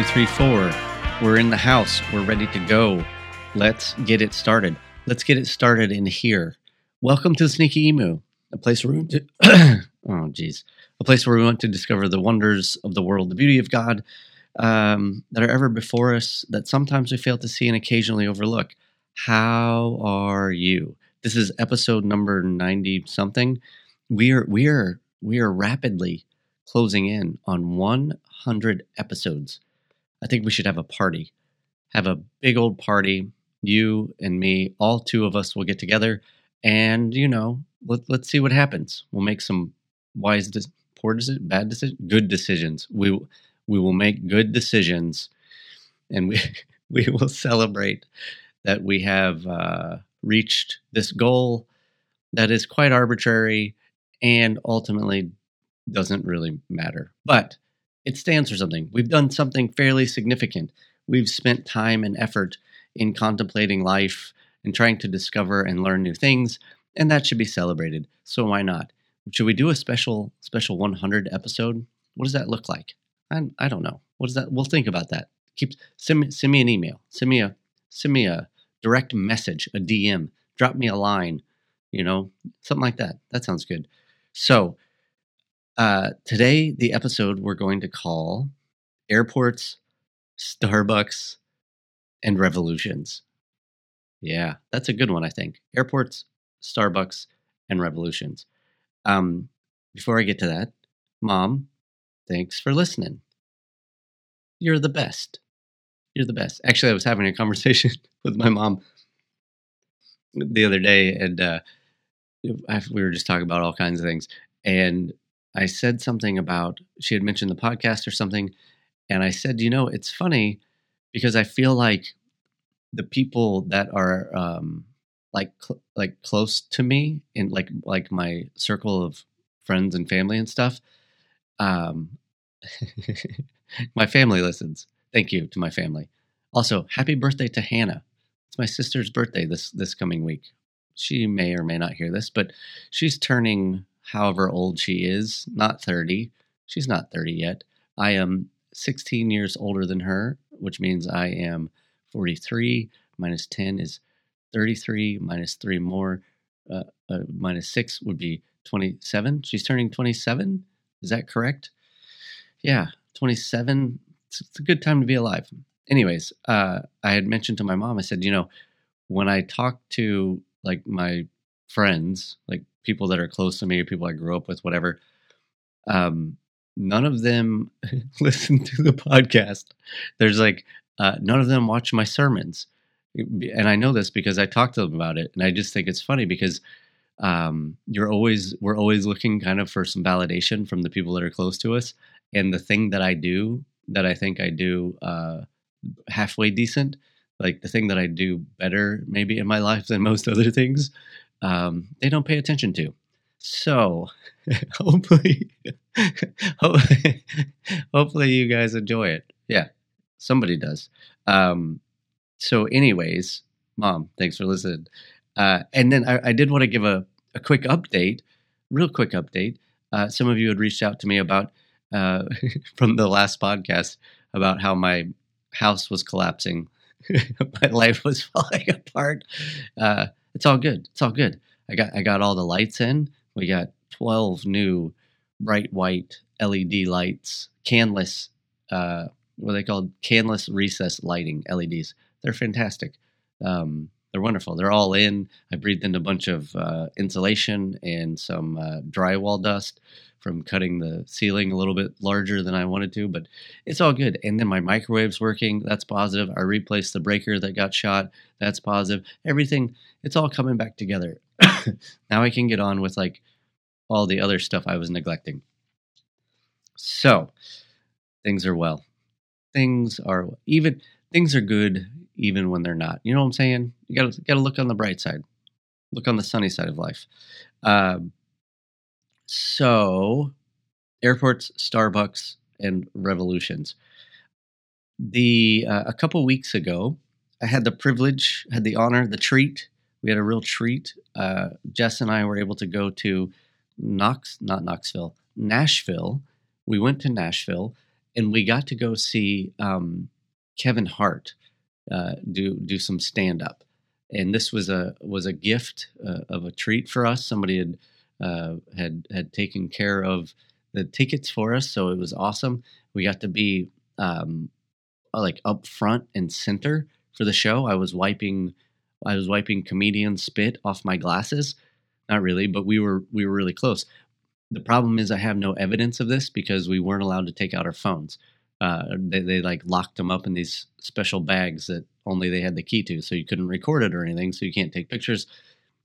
two, three, four. We're in the house. We're ready to go. Let's get it started. Let's get it started in here. Welcome to Sneaky Emu, a place where to, oh, geez, a place where we want to discover the wonders of the world, the beauty of God um, that are ever before us, that sometimes we fail to see and occasionally overlook. How are you? This is episode number ninety something. We are we are we are rapidly closing in on one hundred episodes. I think we should have a party. Have a big old party. You and me, all two of us will get together and, you know, let, let's see what happens. We'll make some wise, de- poor decisions, bad decisions, good decisions. We, we will make good decisions and we, we will celebrate that we have uh, reached this goal that is quite arbitrary and ultimately doesn't really matter. But it stands for something. We've done something fairly significant. We've spent time and effort in contemplating life and trying to discover and learn new things, and that should be celebrated. So why not? Should we do a special special 100 episode? What does that look like? I, I don't know. What does that? We'll think about that. Keep send me, send me an email. Send me a send me a direct message, a DM. Drop me a line. You know, something like that. That sounds good. So uh, today, the episode we're going to call Airports, Starbucks, and Revolutions. Yeah, that's a good one, I think. Airports, Starbucks, and Revolutions. Um, before I get to that, Mom, thanks for listening. You're the best. You're the best. Actually, I was having a conversation with my mom the other day, and uh, we were just talking about all kinds of things. And I said something about she had mentioned the podcast or something, and I said, you know, it's funny because I feel like the people that are um, like cl- like close to me in like like my circle of friends and family and stuff. Um, my family listens. Thank you to my family. Also, happy birthday to Hannah. It's my sister's birthday this this coming week. She may or may not hear this, but she's turning however old she is, not 30. She's not 30 yet. I am 16 years older than her, which means I am 43. Minus 10 is 33, minus 3 more, uh, uh, minus 6 would be 27. She's turning 27. Is that correct? Yeah, 27. It's, it's a good time to be alive. Anyways, uh, I had mentioned to my mom, I said, you know, when I talk to like my friends, like people that are close to me, people I grew up with, whatever, um, none of them listen to the podcast. There's like uh, none of them watch my sermons, and I know this because I talk to them about it, and I just think it's funny because um, you're always we're always looking kind of for some validation from the people that are close to us, and the thing that I do that I think I do uh, halfway decent, like the thing that I do better maybe in my life than most other things, um, they don't pay attention to. So hopefully, hopefully hopefully you guys enjoy it. Yeah, somebody does. Um, so, anyways, mom, thanks for listening. Uh, and then I, I, did want to give a, a quick update, real quick update. Uh, some of you had reached out to me about uh, from the last podcast about how my house was collapsing, my life was falling apart. Uh, it's all good. It's all good. I got I got all the lights in. We got 12 new bright white LED lights, canless, uh, what are they called? Canless recess lighting LEDs. They're fantastic. Um, they're wonderful. They're all in. I breathed in a bunch of uh, insulation and some uh, drywall dust from cutting the ceiling a little bit larger than I wanted to, but it's all good. And then my microwave's working. That's positive. I replaced the breaker that got shot. That's positive. Everything, it's all coming back together. now I can get on with like all the other stuff I was neglecting. So things are well. Things are even things are good even when they're not. You know what I'm saying? You gotta gotta look on the bright side. Look on the sunny side of life. Um, so airports, Starbucks, and revolutions. The uh, a couple weeks ago, I had the privilege, had the honor, the treat we had a real treat. Uh, Jess and I were able to go to Knox, not Knoxville, Nashville. We went to Nashville and we got to go see um, Kevin Hart uh, do do some stand up, and this was a was a gift uh, of a treat for us. Somebody had uh, had had taken care of the tickets for us, so it was awesome. We got to be um, like up front and center for the show. I was wiping I was wiping comedian spit off my glasses. Not really, but we were we were really close. The problem is I have no evidence of this because we weren't allowed to take out our phones. Uh, they, they like locked them up in these special bags that only they had the key to, so you couldn't record it or anything, so you can't take pictures.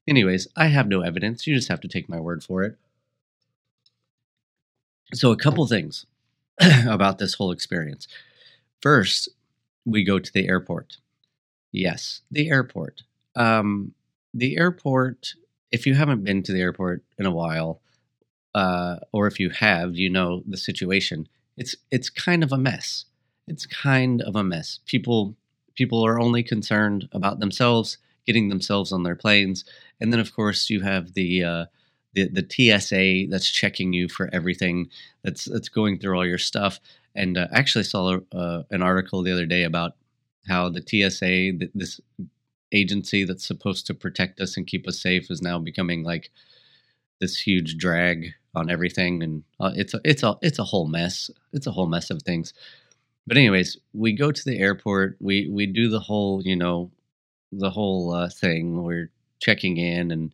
Anyways, I have no evidence. You just have to take my word for it. So, a couple things about this whole experience. First, we go to the airport. Yes, the airport. Um, the airport, if you haven't been to the airport in a while, uh, or if you have, you know the situation. It's it's kind of a mess. It's kind of a mess. People people are only concerned about themselves, getting themselves on their planes, and then of course you have the uh, the the TSA that's checking you for everything. That's that's going through all your stuff. And uh, actually saw uh, an article the other day about how the TSA, this agency that's supposed to protect us and keep us safe, is now becoming like this huge drag on everything, and uh, it's a, it's a it's a whole mess. It's a whole mess of things. But anyways, we go to the airport. We we do the whole you know the whole uh, thing. We're checking in and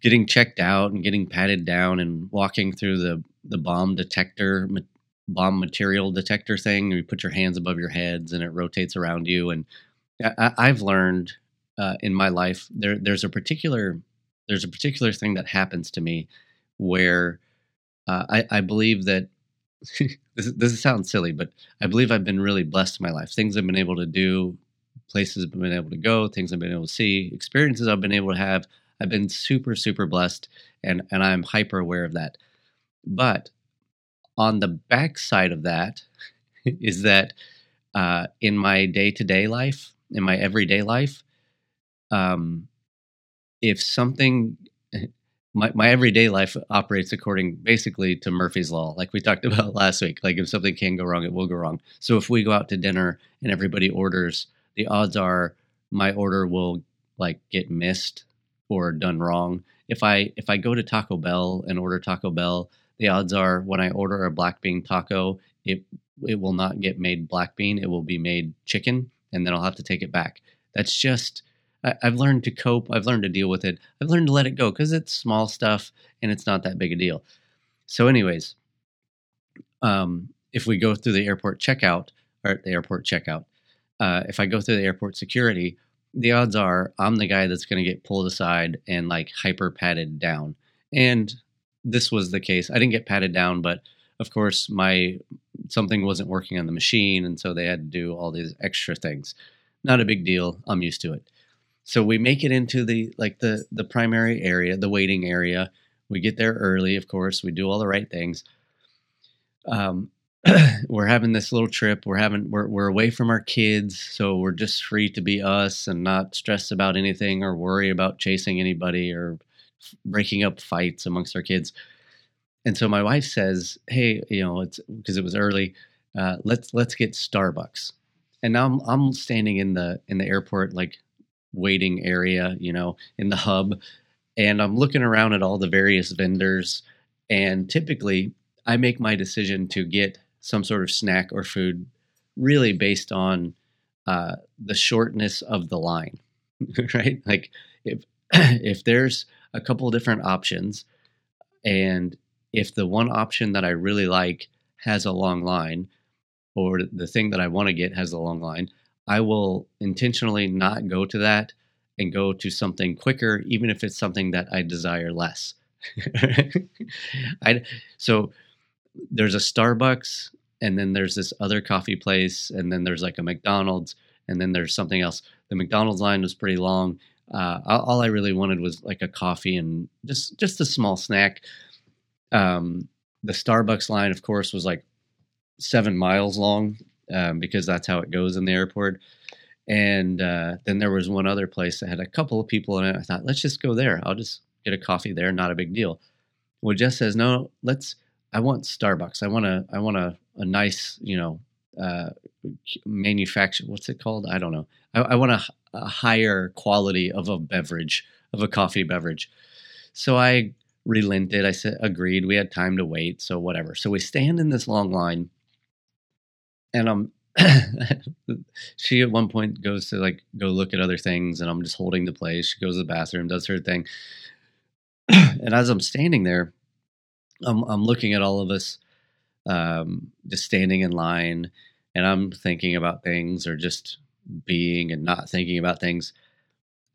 getting checked out and getting patted down and walking through the the bomb detector bomb material detector thing. You put your hands above your heads and it rotates around you. And I, have learned uh, in my life there there's a particular there's a particular thing that happens to me where uh, I, I believe that this, this sounds silly, but I believe I've been really blessed in my life. Things I've been able to do, places I've been able to go, things I've been able to see, experiences I've been able to have. I've been super, super blessed, and and I'm hyper aware of that. But on the backside of that is that uh, in my day to day life, in my everyday life, um, if something, my, my everyday life operates according basically to Murphy's Law, like we talked about last week. Like if something can go wrong, it will go wrong. So if we go out to dinner and everybody orders, the odds are my order will like get missed or done wrong. If I if I go to Taco Bell and order Taco Bell, the odds are when I order a black bean taco, it it will not get made black bean. It will be made chicken, and then I'll have to take it back. That's just I, have learned to cope. I've learned to deal with it. I've learned to let it go because it's small stuff and it's not that big a deal. So, anyways, um, if we go through the airport checkout or the airport checkout, uh, if I go through the airport security, the odds are I'm the guy that's going to get pulled aside and like hyper patted down. And this was the case. I didn't get patted down, but of course my something wasn't working on the machine, and so they had to do all these extra things. Not a big deal. I'm used to it. So we make it into the like the the primary area, the waiting area. We get there early, of course. We do all the right things. Um, we're having this little trip. We're having we're we're away from our kids, so we're just free to be us and not stress about anything or worry about chasing anybody or breaking up fights amongst our kids. And so my wife says, "Hey, you know, it's because it was early. Uh, let's let's get Starbucks." And now I'm, I'm standing in the in the airport like waiting area, you know, in the hub, and I'm looking around at all the various vendors. And typically, I make my decision to get some sort of snack or food, really based on uh, the shortness of the line, right? Like if if there's a couple different options. And if the one option that I really like has a long line, or the thing that I want to get has a long line, I will intentionally not go to that and go to something quicker, even if it's something that I desire less. I, so there's a Starbucks, and then there's this other coffee place, and then there's like a McDonald's, and then there's something else. The McDonald's line was pretty long, uh, all I really wanted was like a coffee and just just a small snack. Um, the Starbucks line, of course, was like seven miles long um, because that's how it goes in the airport. And uh, then there was one other place that had a couple of people in it. I thought, let's just go there. I'll just get a coffee there. Not a big deal. Well, Jess says, no, let's. I want Starbucks. I want a. I want to a nice, you know, uh, manufacture. What's it called? I don't know. I, I want a, a higher quality of a beverage, of a coffee beverage. So I relented. I said, agreed. We had time to wait. So whatever. So we stand in this long line and I'm, she at one point goes to like go look at other things and I'm just holding the place. She goes to the bathroom, does her thing. and as I'm standing there, I'm, I'm looking at all of us um, just standing in line and I'm thinking about things or just being and not thinking about things.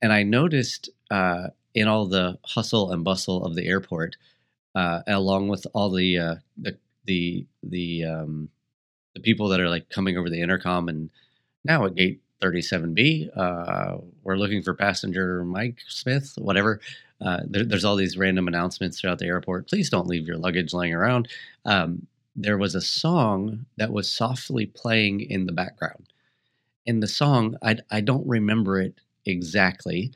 And I noticed uh, in all the hustle and bustle of the airport, uh, along with all the uh, the the the um, the people that are like coming over the intercom and now at gate 37B, uh, we're looking for passenger Mike Smith, whatever. Uh, there, there's all these random announcements throughout the airport. Please don't leave your luggage laying around. Um, there was a song that was softly playing in the background. And the song, I, I don't remember it exactly,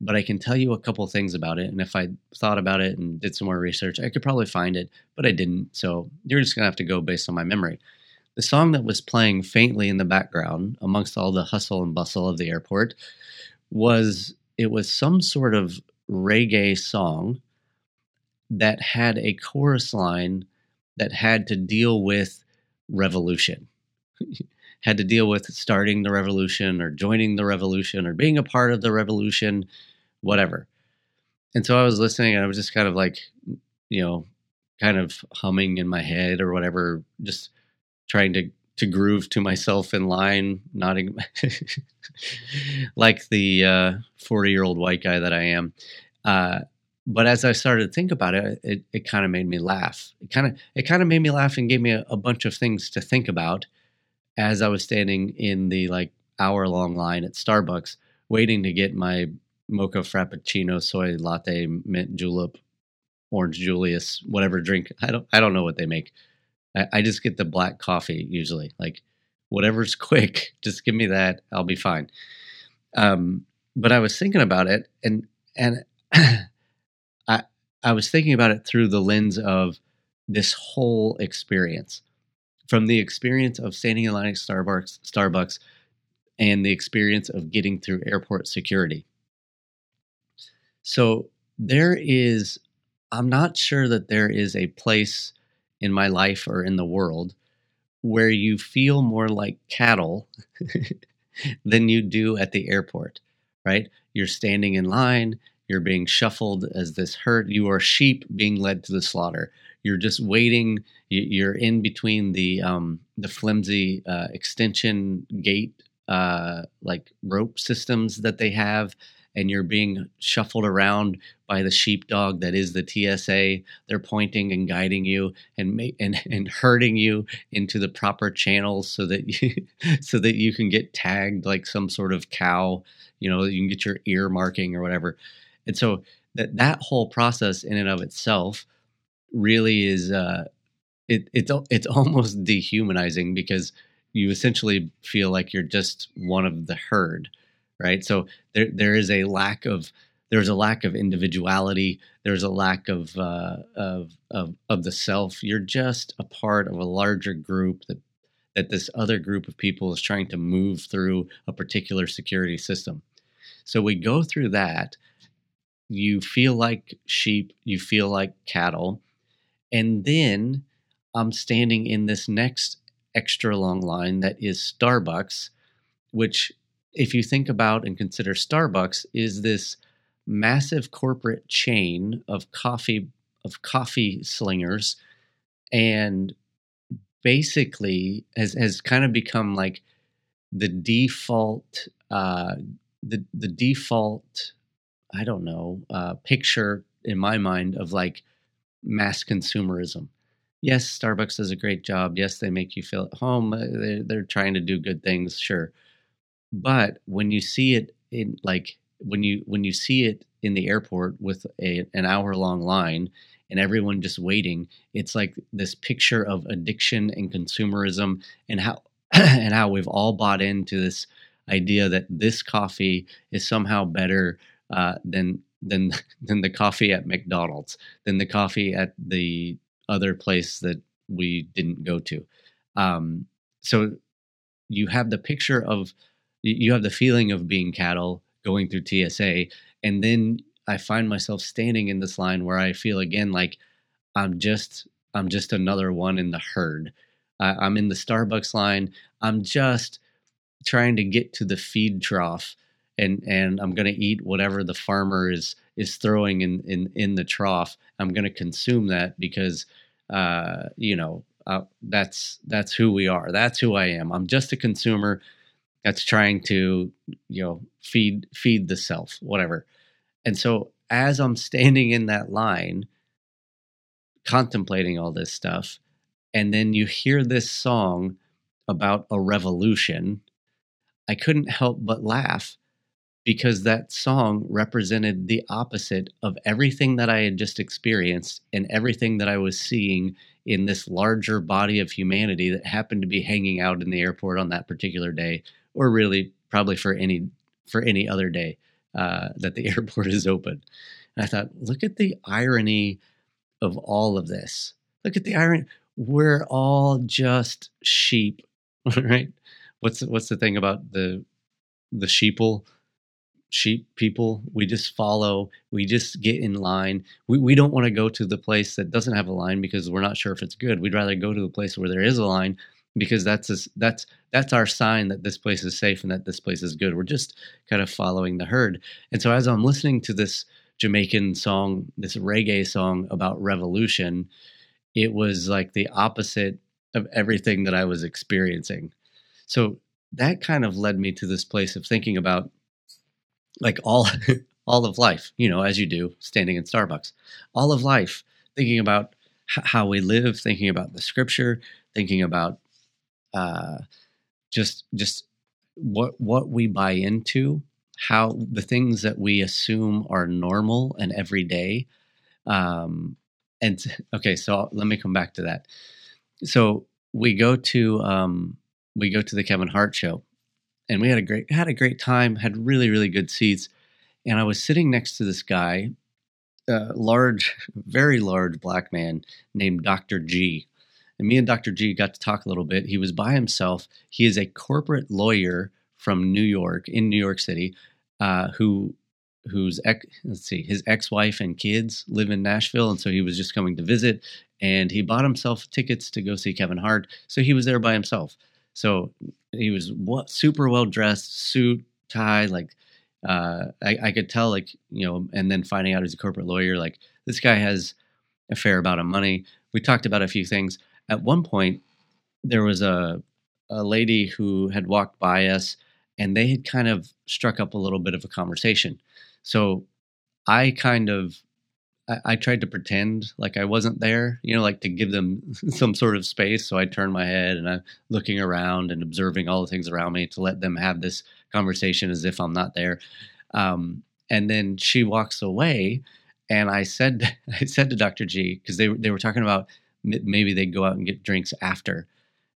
but I can tell you a couple things about it. And if I thought about it and did some more research, I could probably find it, but I didn't. So you're just going to have to go based on my memory. The song that was playing faintly in the background amongst all the hustle and bustle of the airport was it was some sort of reggae song that had a chorus line that had to deal with revolution. had to deal with starting the revolution or joining the revolution or being a part of the revolution, whatever. And so I was listening and I was just kind of like, you know, kind of humming in my head or whatever, just trying to to groove to myself in line, nodding like the 40 uh, year old white guy that I am. Uh, but as I started to think about it, it, it kind of made me laugh. It kind of it kind of made me laugh and gave me a, a, bunch of things to think about as I was standing in the like hour long line at Starbucks waiting to get my mocha frappuccino soy latte mint julep orange julius whatever drink I don't I don't know what they make. I, I just get the black coffee usually like whatever's quick just give me that I'll be fine. Um, but I was thinking about it and and I was thinking about it through the lens of this whole experience from the experience of standing in line at Starbucks, Starbucks and the experience of getting through airport security. So there is, I'm not sure that there is a place in my life or in the world where you feel more like cattle than you do at the airport, right? You're standing in line, you're being shuffled as this herd. You are sheep being led to the slaughter. You're just waiting. You're in between the um, the flimsy uh, extension gate uh, like rope systems that they have, and you're being shuffled around by the sheepdog that is the TSA. They're pointing and guiding you and ma- and and herding you into the proper channels so that you so that you can get tagged like some sort of cow. You know, you can get your ear marking or whatever. And so that that whole process in and of itself really is uh, it, it's it's almost dehumanizing because you essentially feel like you're just one of the herd, right? So there there is a lack of there's a lack of individuality. There's a lack of, uh, of of of the self. You're just a part of a larger group that that this other group of people is trying to move through a particular security system. So we go through that, you feel like sheep, you feel like cattle. And then I'm standing in this next extra long line that is Starbucks, which, if you think about and consider Starbucks, is this massive corporate chain of coffee of coffee slingers and basically has, has kind of become like the default uh, the the default I don't know, uh, picture in my mind of like mass consumerism. Yes, Starbucks does a great job. Yes, they make you feel at home. Uh, they're, they're trying to do good things, sure. But when you see it in like when you when you see it in the airport with a, an hour long line and everyone just waiting, it's like this picture of addiction and consumerism and how and how we've all bought into this idea that this coffee is somehow better uh, than than than the coffee at McDonald's, than the coffee at the other place that we didn't go to. Um, so you have the picture of you have the feeling of being cattle going through TSA, and then I find myself standing in this line where I feel again like I'm just I'm just another one in the herd. I'm in the Starbucks line. I'm just trying to get to the feed trough, and and I'm gonna eat whatever the farmer is is throwing in in in the trough. I'm gonna consume that because uh, you know uh, that's that's who we are. That's who I am. I'm just a consumer that's trying to you know feed feed the self, whatever. And so as I'm standing in that line, contemplating all this stuff, and then you hear this song about a revolution, I couldn't help but laugh because that song represented the opposite of everything that I had just experienced and everything that I was seeing in this larger body of humanity that happened to be hanging out in the airport on that particular day, or really probably for any for any other day uh, that the airport is open. And I thought, look at the irony of all of this. Look at the irony. We're all just sheep, right? What's what's the thing about the the sheeple? sheep people. We just follow, we just get in line. We, we don't want to go to the place that doesn't have a line because we're not sure if it's good. We'd rather go to the place where there is a line because that's a, that's that's our sign that this place is safe and that this place is good. We're just kind of following the herd. And so as I'm listening to this Jamaican song, this reggae song about revolution, it was like the opposite of everything that I was experiencing. So that kind of led me to this place of thinking about like all all of life, you know, as you do standing in Starbucks, all of life, thinking about how we live, thinking about the scripture, thinking about uh, just just what what we buy into, how the things that we assume are normal and everyday. Um, and okay, so let me come back to that. So we go to um, we go to the Kevin Hart show and we had a great had a great time. Had really really good seats, and I was sitting next to this guy, a large, very large black man named Dr. G. And me and Dr. G got to talk a little bit. He was by himself. He is a corporate lawyer from New York, in New York City, uh, who whose ex, let's see, his ex-wife and kids live in Nashville, and so he was just coming to visit. And he bought himself tickets to go see Kevin Hart, so he was there by himself. So he was what super well dressed, suit, tie, like uh, I, I could tell, like you know, and then finding out he's a corporate lawyer, like this guy has a fair amount of money. We talked about a few things. At one point, there was a a lady who had walked by us, and they had kind of struck up a little bit of a conversation. So I kind of I, I, tried to pretend like I wasn't there, you know, like to give them some sort of space. So I turned my head and I'm looking around and observing all the things around me to let them have this conversation as if I'm not there. Um, and then she walks away, and I said, I said to Dr. G because they they were talking about maybe they'd go out and get drinks after,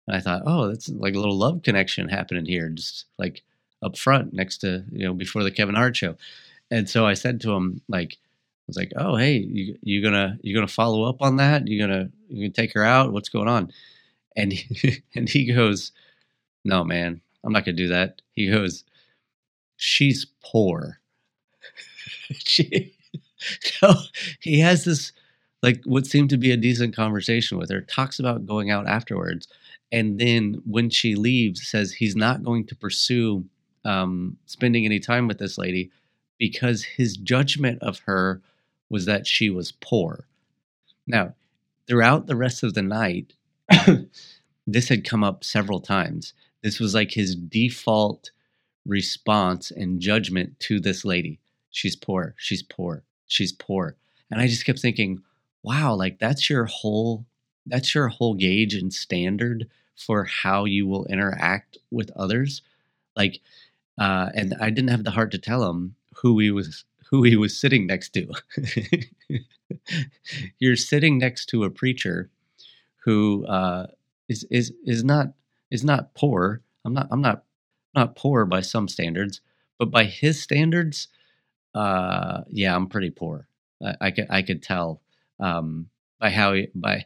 and I thought, oh, that's like a little love connection happening here, just like up front next to you know before the Kevin Hart show. And so I said to him like I was like, "Oh, hey, you you gonna you gonna follow up on that? You gonna you gonna take her out? What's going on?" And he, and he goes, "No, man, I'm not gonna do that." He goes, "She's poor." she, so he has this like what seemed to be a decent conversation with her. Talks about going out afterwards, and then when she leaves, says he's not going to pursue um, spending any time with this lady because his judgment of her was that she was poor. Now, throughout the rest of the night, this had come up several times. This was like his default response and judgment to this lady. She's poor. She's poor. She's poor. And I just kept thinking, wow, like that's your whole that's your whole gauge and standard for how you will interact with others. Like uh, and I didn't have the heart to tell him who he was who he was sitting next to. You're sitting next to a preacher who uh, is is is not is not poor. I'm not I'm not not poor by some standards, but by his standards, uh, yeah, I'm pretty poor. I, I could I could tell um, by how he by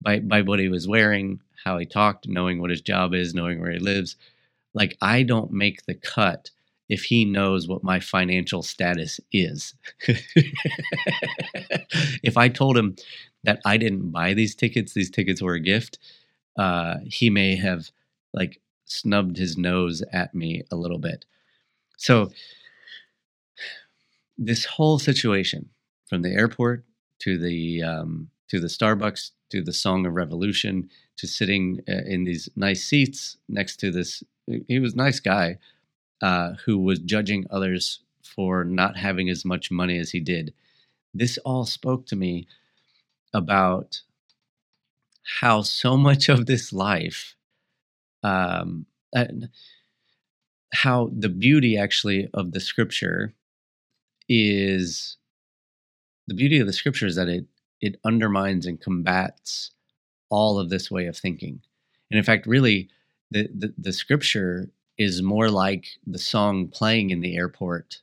by by what he was wearing, how he talked, knowing what his job is, knowing where he lives. Like I don't make the cut if he knows what my financial status is. if I told him that I didn't buy these tickets, these tickets were a gift, uh, he may have like snubbed his nose at me a little bit. So this whole situation, from the airport to the um, to the Starbucks to the Song of Revolution to sitting uh, in these nice seats next to this, he was a nice guy uh, who was judging others for not having as much money as he did. This all spoke to me about how so much of this life um, how the beauty actually of the scripture is the beauty of the scripture is that it it undermines and combats all of this way of thinking. And in fact, really, the, the, the scripture is more like the song playing in the airport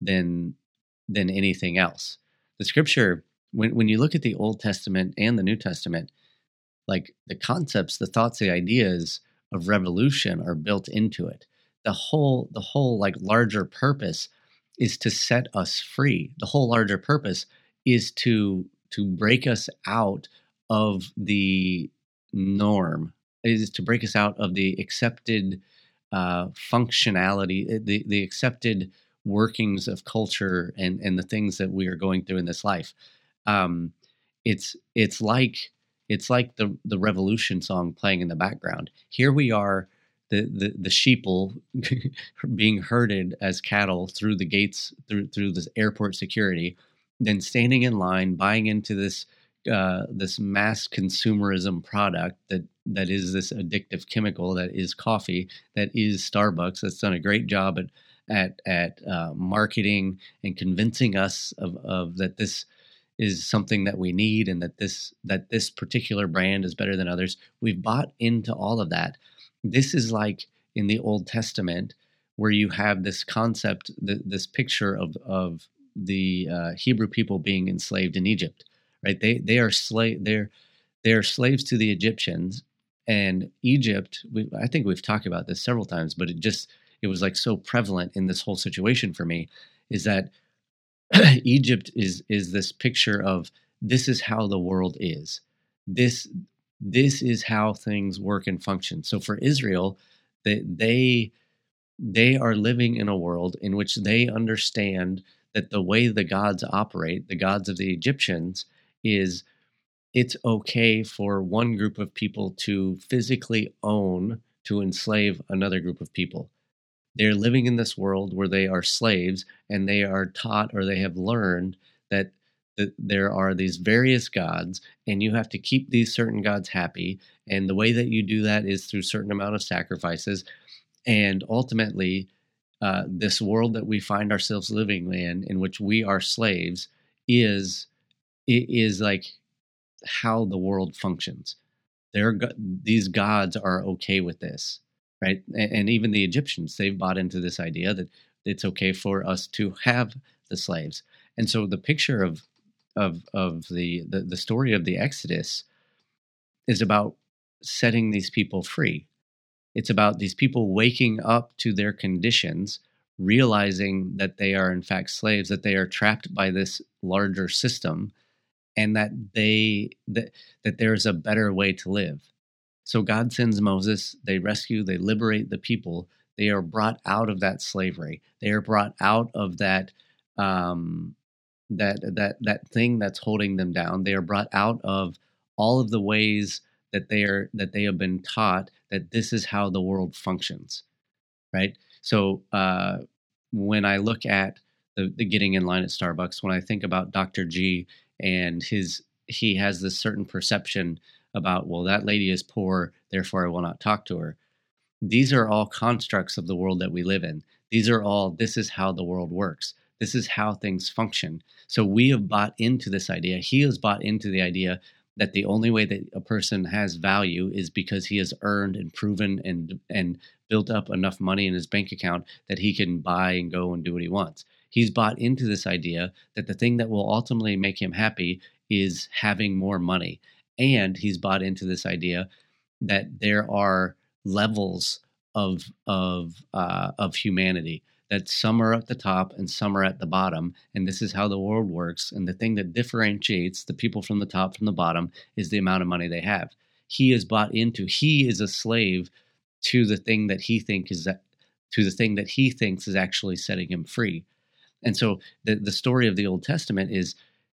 than than anything else. The scripture, when when you look at the Old Testament and the New Testament, like the concepts, the thoughts, the ideas of revolution are built into it. The whole the whole like larger purpose is to set us free. The whole larger purpose is to to break us out of the norm, is to break us out of the accepted uh, functionality, eh, the the accepted workings of culture and and the things that we are going through in this life. Um, it's it's like it's like the the revolution song playing in the background. Here we are, the the, the sheeple being herded as cattle through the gates through through this airport security, then standing in line, buying into this uh, this mass consumerism product that that is this addictive chemical that is coffee that is Starbucks that's done a great job at at at uh, marketing and convincing us of of that this is something that we need and that this that this particular brand is better than others. We've bought into all of that. This is like in the old testament where you have this concept this picture of of the uh, hebrew people being enslaved in egypt right they they are slave they're they're slaves to the egyptians and egypt we, i think we've talked about this several times but it just it was like so prevalent in this whole situation for me is that Egypt is is this picture of this is how the world is. This this is how things work and function. So for Israel, they they they are living in a world in which they understand that the way the gods operate, the gods of the Egyptians, is it's okay for one group of people to physically own, to enslave another group of people. They're living in this world where they are slaves and they are taught or they have learned that, there are these various gods and you have to keep these certain gods happy. And the way that you do that is through certain amount of sacrifices. And ultimately, uh, this world that we find ourselves living in, in which we are slaves, is is like how the world functions. There, these gods are okay with this right? And, and even the Egyptians, they've bought into this idea that it's okay for us to have the slaves. And so the picture of of of the, the, the story of the Exodus is about setting these people free. It's about these people waking up to their conditions, realizing that they are in fact slaves, that they are trapped by this larger system, and that they that that there is a better way to live. So God sends Moses, they rescue, they liberate the people. They are brought out of that slavery. They are brought out of that um, that that that thing that's holding them down. They are brought out of all of the ways that they are that they have been taught that this is how the world functions, right? So uh, when I look at the, the getting in line at Starbucks, when I think about Dr. G and his he has this certain perception about, well, that lady is poor, therefore I will not talk to her. These are all constructs of the world that we live in. These are all, this is how the world works. This is how things function. So we have bought into this idea. He has bought into the idea that the only way that a person has value is because he has earned and proven and and built up enough money in his bank account that he can buy and go and do what he wants. He's bought into this idea that the thing that will ultimately make him happy is having more money and he's bought into this idea that there are levels of of uh, of humanity that some are at the top and some are at the bottom and this is how the world works and the thing that differentiates the people from the top from the bottom is the amount of money they have. He is bought into he is a slave to the thing that he thinks is that to the thing that he thinks is actually setting him free. And so the, the story of the old testament is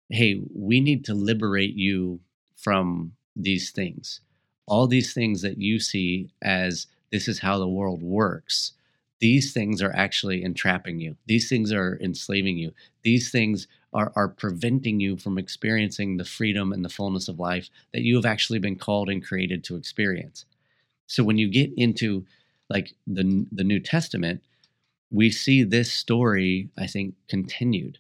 hey we need to liberate you from these things. All these things that you see as this is how the world works these things are actually entrapping you. These things are enslaving you. These things are, are preventing you from experiencing the freedom and the fullness of life that you have actually been called and created to experience. So when you get into like the the new testament we see this story i think continued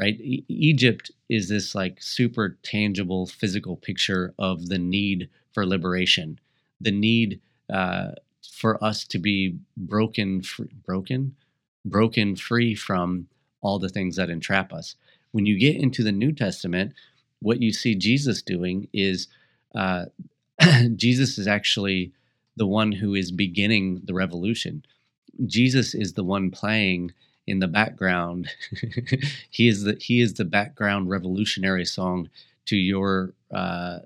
right? E- egypt is this like super tangible physical picture of the need for liberation the need uh, for us to be broken, free, broken, broken free from all the things that entrap us. When you get into the New Testament, what you see Jesus doing is uh, Jesus is actually the one who is beginning the revolution. Jesus is the one playing in the background. he is the he is the background revolutionary song to your uh,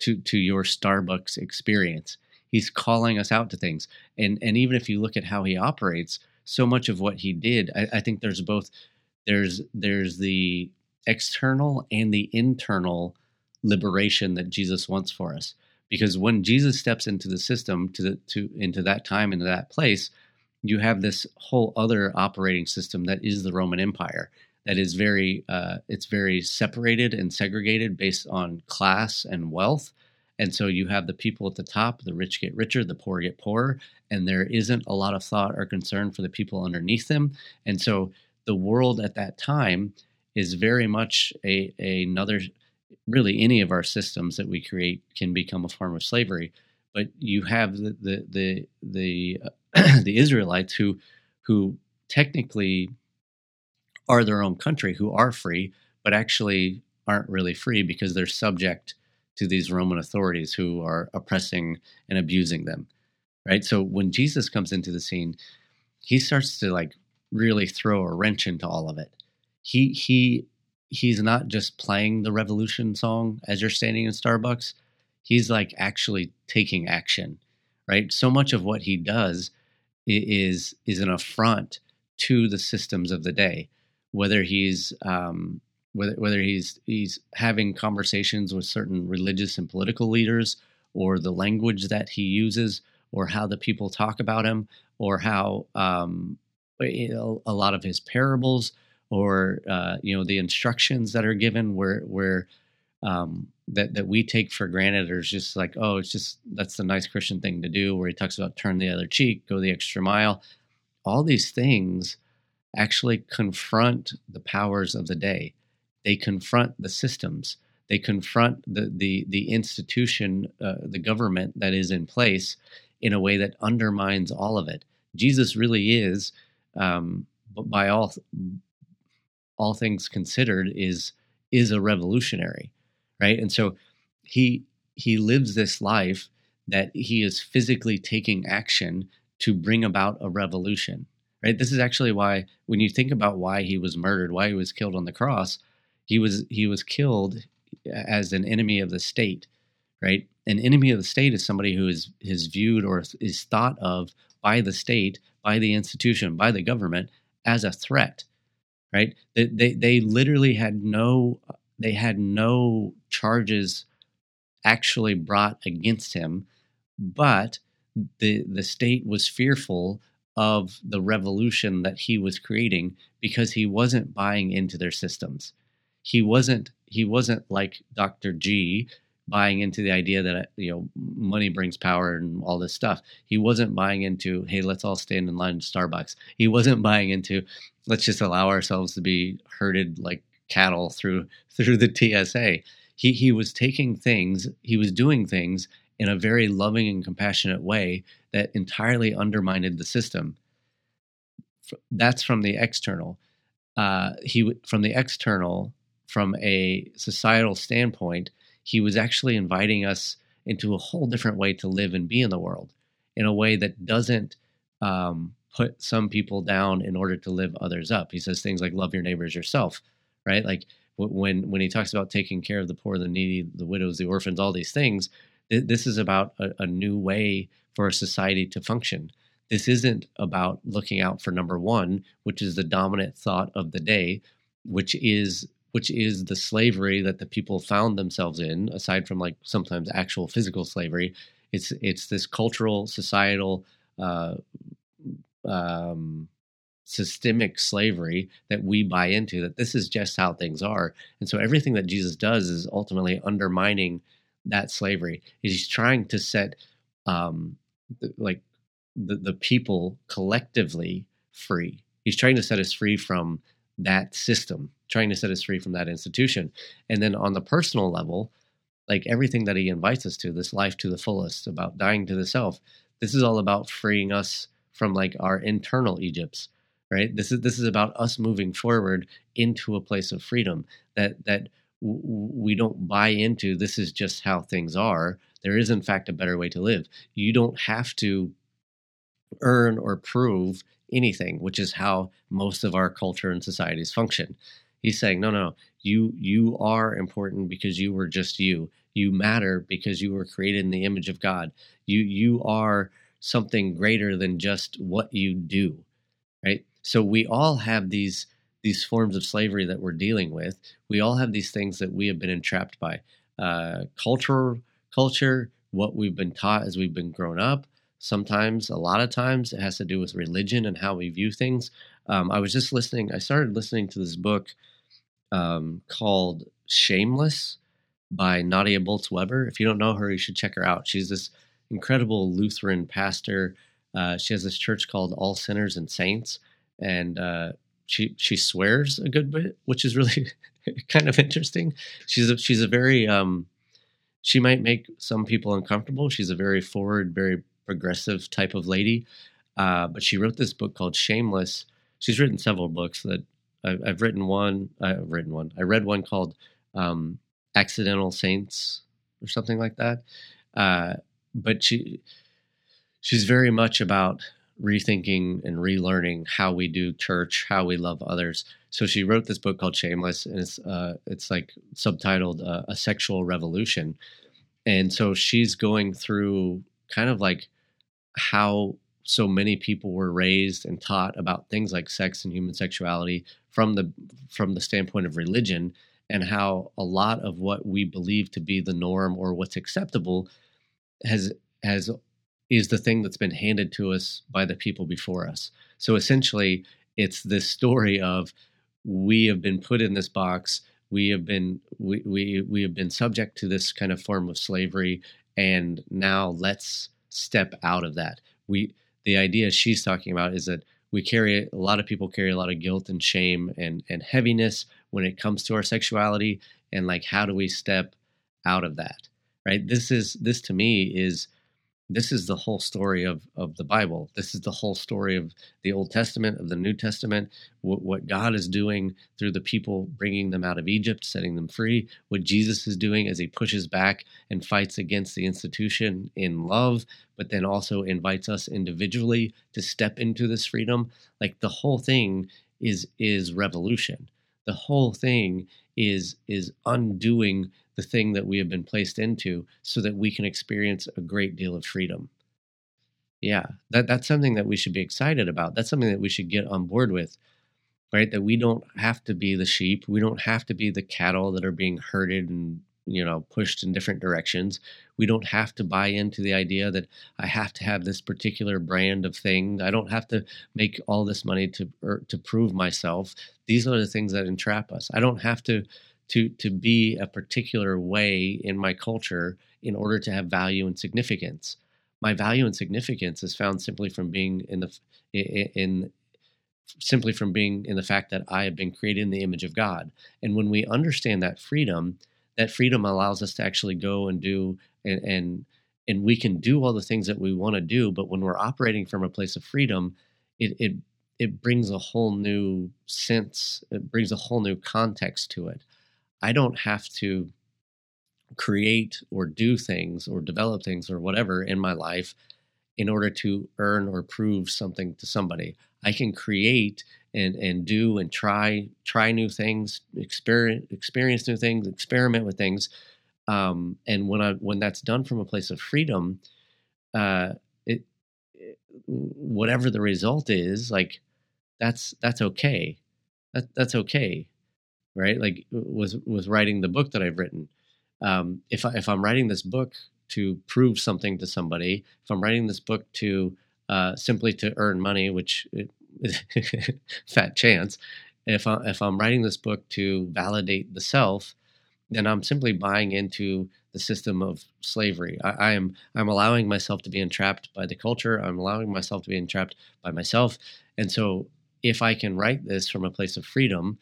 to to your Starbucks experience he's calling us out to things. And and even if you look at how he operates so much of what he did I, I, think there's both there's there's the external and the internal liberation that jesus wants for us. Because when jesus steps into the system to the to into that time into that place you have this whole other operating system that is the roman empire that is very uh, it's very separated and segregated based on class and wealth and so you have the people at the top, the rich get richer, the poor get poorer, and there isn't a lot of thought or concern for the people underneath them. And so the world at that time is very much a, a another really any of our systems that we create can become a form of slavery. But you have the the the the, uh, the Israelites who who technically are their own country, who are free, but actually aren't really free because they're subject to these Roman authorities who are oppressing and abusing them. Right. So when Jesus comes into the scene, he starts to like really throw a wrench into all of it. He he he's not just playing the revolution song as you're standing in Starbucks. He's like actually taking action. Right. So much of what he does is is an affront to the systems of the day, whether he's um, whether whether he's he's having conversations with certain religious and political leaders or the language that he uses or how the people talk about him or how um, a lot of his parables or uh, you know the instructions that are given where where um, that that we take for granted or just like oh it's just that's the nice Christian thing to do where he talks about turn the other cheek go the extra mile. All these things actually confront the powers of the day they confront the systems. They confront the the the institution, uh, the government that is in place, in a way that undermines all of it. Jesus really is, um, by all all things considered, is is a revolutionary, right? And so he he lives this life that he is physically taking action to bring about a revolution right this is actually why when you think about why he was murdered why he was killed on the cross he was he was killed uh, as an enemy of the state right? An enemy of the state is somebody who is is viewed or is thought of by the state by the institution by the government as a threat right? They, they, they literally had no they had no charges actually brought against him but the the state was fearful of the revolution that he was creating because he wasn't buying into their systems he wasn't he wasn't like Dr. G buying into the idea that you know money brings power and all this stuff. He wasn't buying into hey let's all stand in line at Starbucks. He wasn't buying into let's just allow ourselves to be herded like cattle through through the TSA. He he was taking things, he was doing things in a very loving and compassionate way that entirely undermined the system. That's from the external. Uh, he from the external from a societal standpoint, he was actually inviting us into a whole different way to live and be in the world in a way that doesn't um, put some people down in order to live others up. He says things like love your neighbors yourself, right? Like when when he talks about taking care of the poor, the needy, the widows, the orphans, all these things, th- this is about a, a new way for a society to function. This isn't about looking out for number one, which is the dominant thought of the day, which is which is the slavery that the people found themselves in, aside from like sometimes actual physical slavery. It's it's this cultural, societal, uh, um, systemic slavery that we buy into. That this is just how things are, and so everything that Jesus does is ultimately undermining that slavery. He's trying to set um, like the, the people collectively free. He's trying to set us free from that system, trying to set us free from that institution. And then on the personal level, like everything that he invites us to, this life to the fullest, about dying to the self, this is all about freeing us from like our internal Egypts, right? This is this is about us moving forward into a place of freedom that that we don't buy into. This is just how things are. There is in fact a better way to live. You don't have to earn or prove anything, which is how most of our culture and societies function. He's saying, no, no, you you are important because you were just you. You matter because you were created in the image of God. You you are something greater than just what you do, right? So we all have these these forms of slavery that we're dealing with. We all have these things that we have been entrapped by. Uh, culture, culture, what we've been taught as we've been grown up, Sometimes, a lot of times, it has to do with religion and how we view things. Um, I was just listening, I started listening to this book um, called Shameless by Nadia Bolz Weber. If you don't know her, you should check her out. She's this incredible Lutheran pastor. Uh, she has this church called All Sinners and Saints, and uh, she she swears a good bit, which is really kind of interesting. She's a, she's a very um, she might make some people uncomfortable. She's a very forward, very progressive type of lady. Uh, but she wrote this book called Shameless. She's written several books that I've, I've written one. I've written one. I read one called um, Accidental Saints or something like that. Uh, but she she's very much about rethinking and relearning how we do church, how we love others. So she wrote this book called Shameless, and it's uh, it's like subtitled uh, "A Sexual Revolution." And so she's going through kind of like how so many people were raised and taught about things like sex and human sexuality from the from the standpoint of religion and how a lot of what we believe to be the norm or what's acceptable has has is the thing that's been handed to us by the people before us. So essentially it's this story of we have been put in this box we have been we, we we have been subject to this kind of form of slavery and now let's step out of that. We the idea she's talking about is that we carry a lot of people carry a lot of guilt and shame and and heaviness when it comes to our sexuality and like how do we step out of that right this is this to me is this is the whole story of, of the Bible. This is the whole story of the Old Testament, of the New Testament, what, what, God is doing through the people, bringing them out of Egypt, setting them free, what Jesus is doing as he pushes back and fights against the institution in love, but then also invites us individually to step into this freedom. Like the whole thing is is revolution. The whole thing is is undoing the thing that we have been placed into so that we can experience a great deal of freedom. Yeah, that, that's something that we should be excited about. That's something that we should get on board with, right? That we don't have to be the sheep. We don't have to be the cattle that are being herded and you know pushed in different directions we don't have to buy into the idea that i have to have this particular brand of thing i don't have to make all this money to er, to prove myself these are the things that entrap us i don't have to to to be a particular way in my culture in order to have value and significance. My value and significance is found simply from being in the in simply from being in the fact that I have been created in the image of God. And when we understand that freedom, that freedom allows us to actually go and do and and and we can do all the things that we want to do, but when we're operating from a place of freedom, it it it brings a whole new sense, it brings a whole new context to it. I don't have to create or do things or develop things or whatever in my life in order to earn or prove something to somebody. I can create and and do and try try new things, experience experience new things, experiment with things. Um, and when I when that's done from a place of freedom, uh, it, it whatever the result is, like that's that's okay. That that's okay, right? Like with with writing the book that I've written. Um, if I, if I'm writing this book to prove something to somebody, if I'm writing this book to uh, simply to earn money, which fat chance. If I, if I'm writing this book to validate the self, then I'm simply buying into the system of slavery. I, I, am I'm allowing myself to be entrapped by the culture. I'm allowing myself to be entrapped by myself. And so, if I can write this from a place of freedom,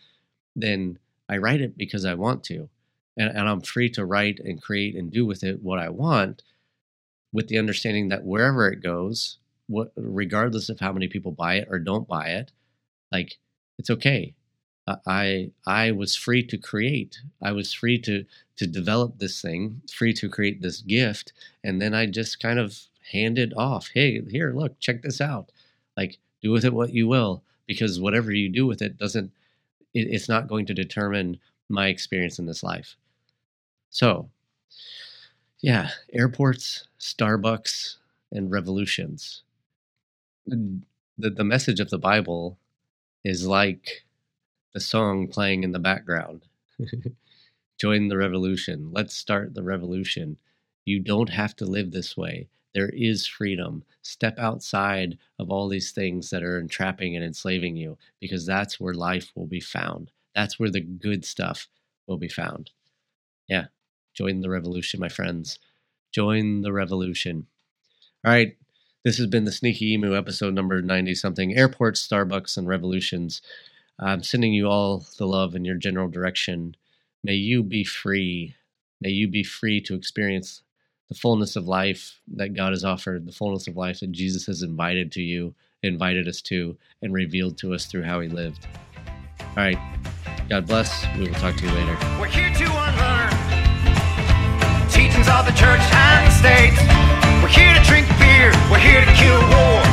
then I write it because I want to, and, and I'm free to write and create and do with it what I want, with the understanding that wherever it goes, what regardless of how many people buy it or don't buy it like it's okay. I i was free to create. I was free to to develop this thing free to create this gift and then i just kind of hand it off hey here look check this out. Like do with it what you will because whatever you do with it doesn't it's not going to determine my experience in this life so yeah airports starbucks and revolutions the, the message of the Bible is like the song playing in the background. Join the revolution. Let's start the revolution. You don't have to live this way. There is freedom. Step outside of all these things that are entrapping and enslaving you because that's where life will be found. That's where the good stuff will be found. Yeah. Join the revolution, my friends. Join the revolution. All right. This has been the Sneaky Emu episode number 90 something. Airports, Starbucks, and revolutions. I'm sending you all the love in your general direction. May you be free. May you be free to experience the fullness of life that God has offered, the fullness of life that Jesus has invited to you, invited us to, and revealed to us through how he lived. All right. God bless. We will talk to you later. We're here to unlearn teachings of the church and the state. We're here to drink beer. We're here to kill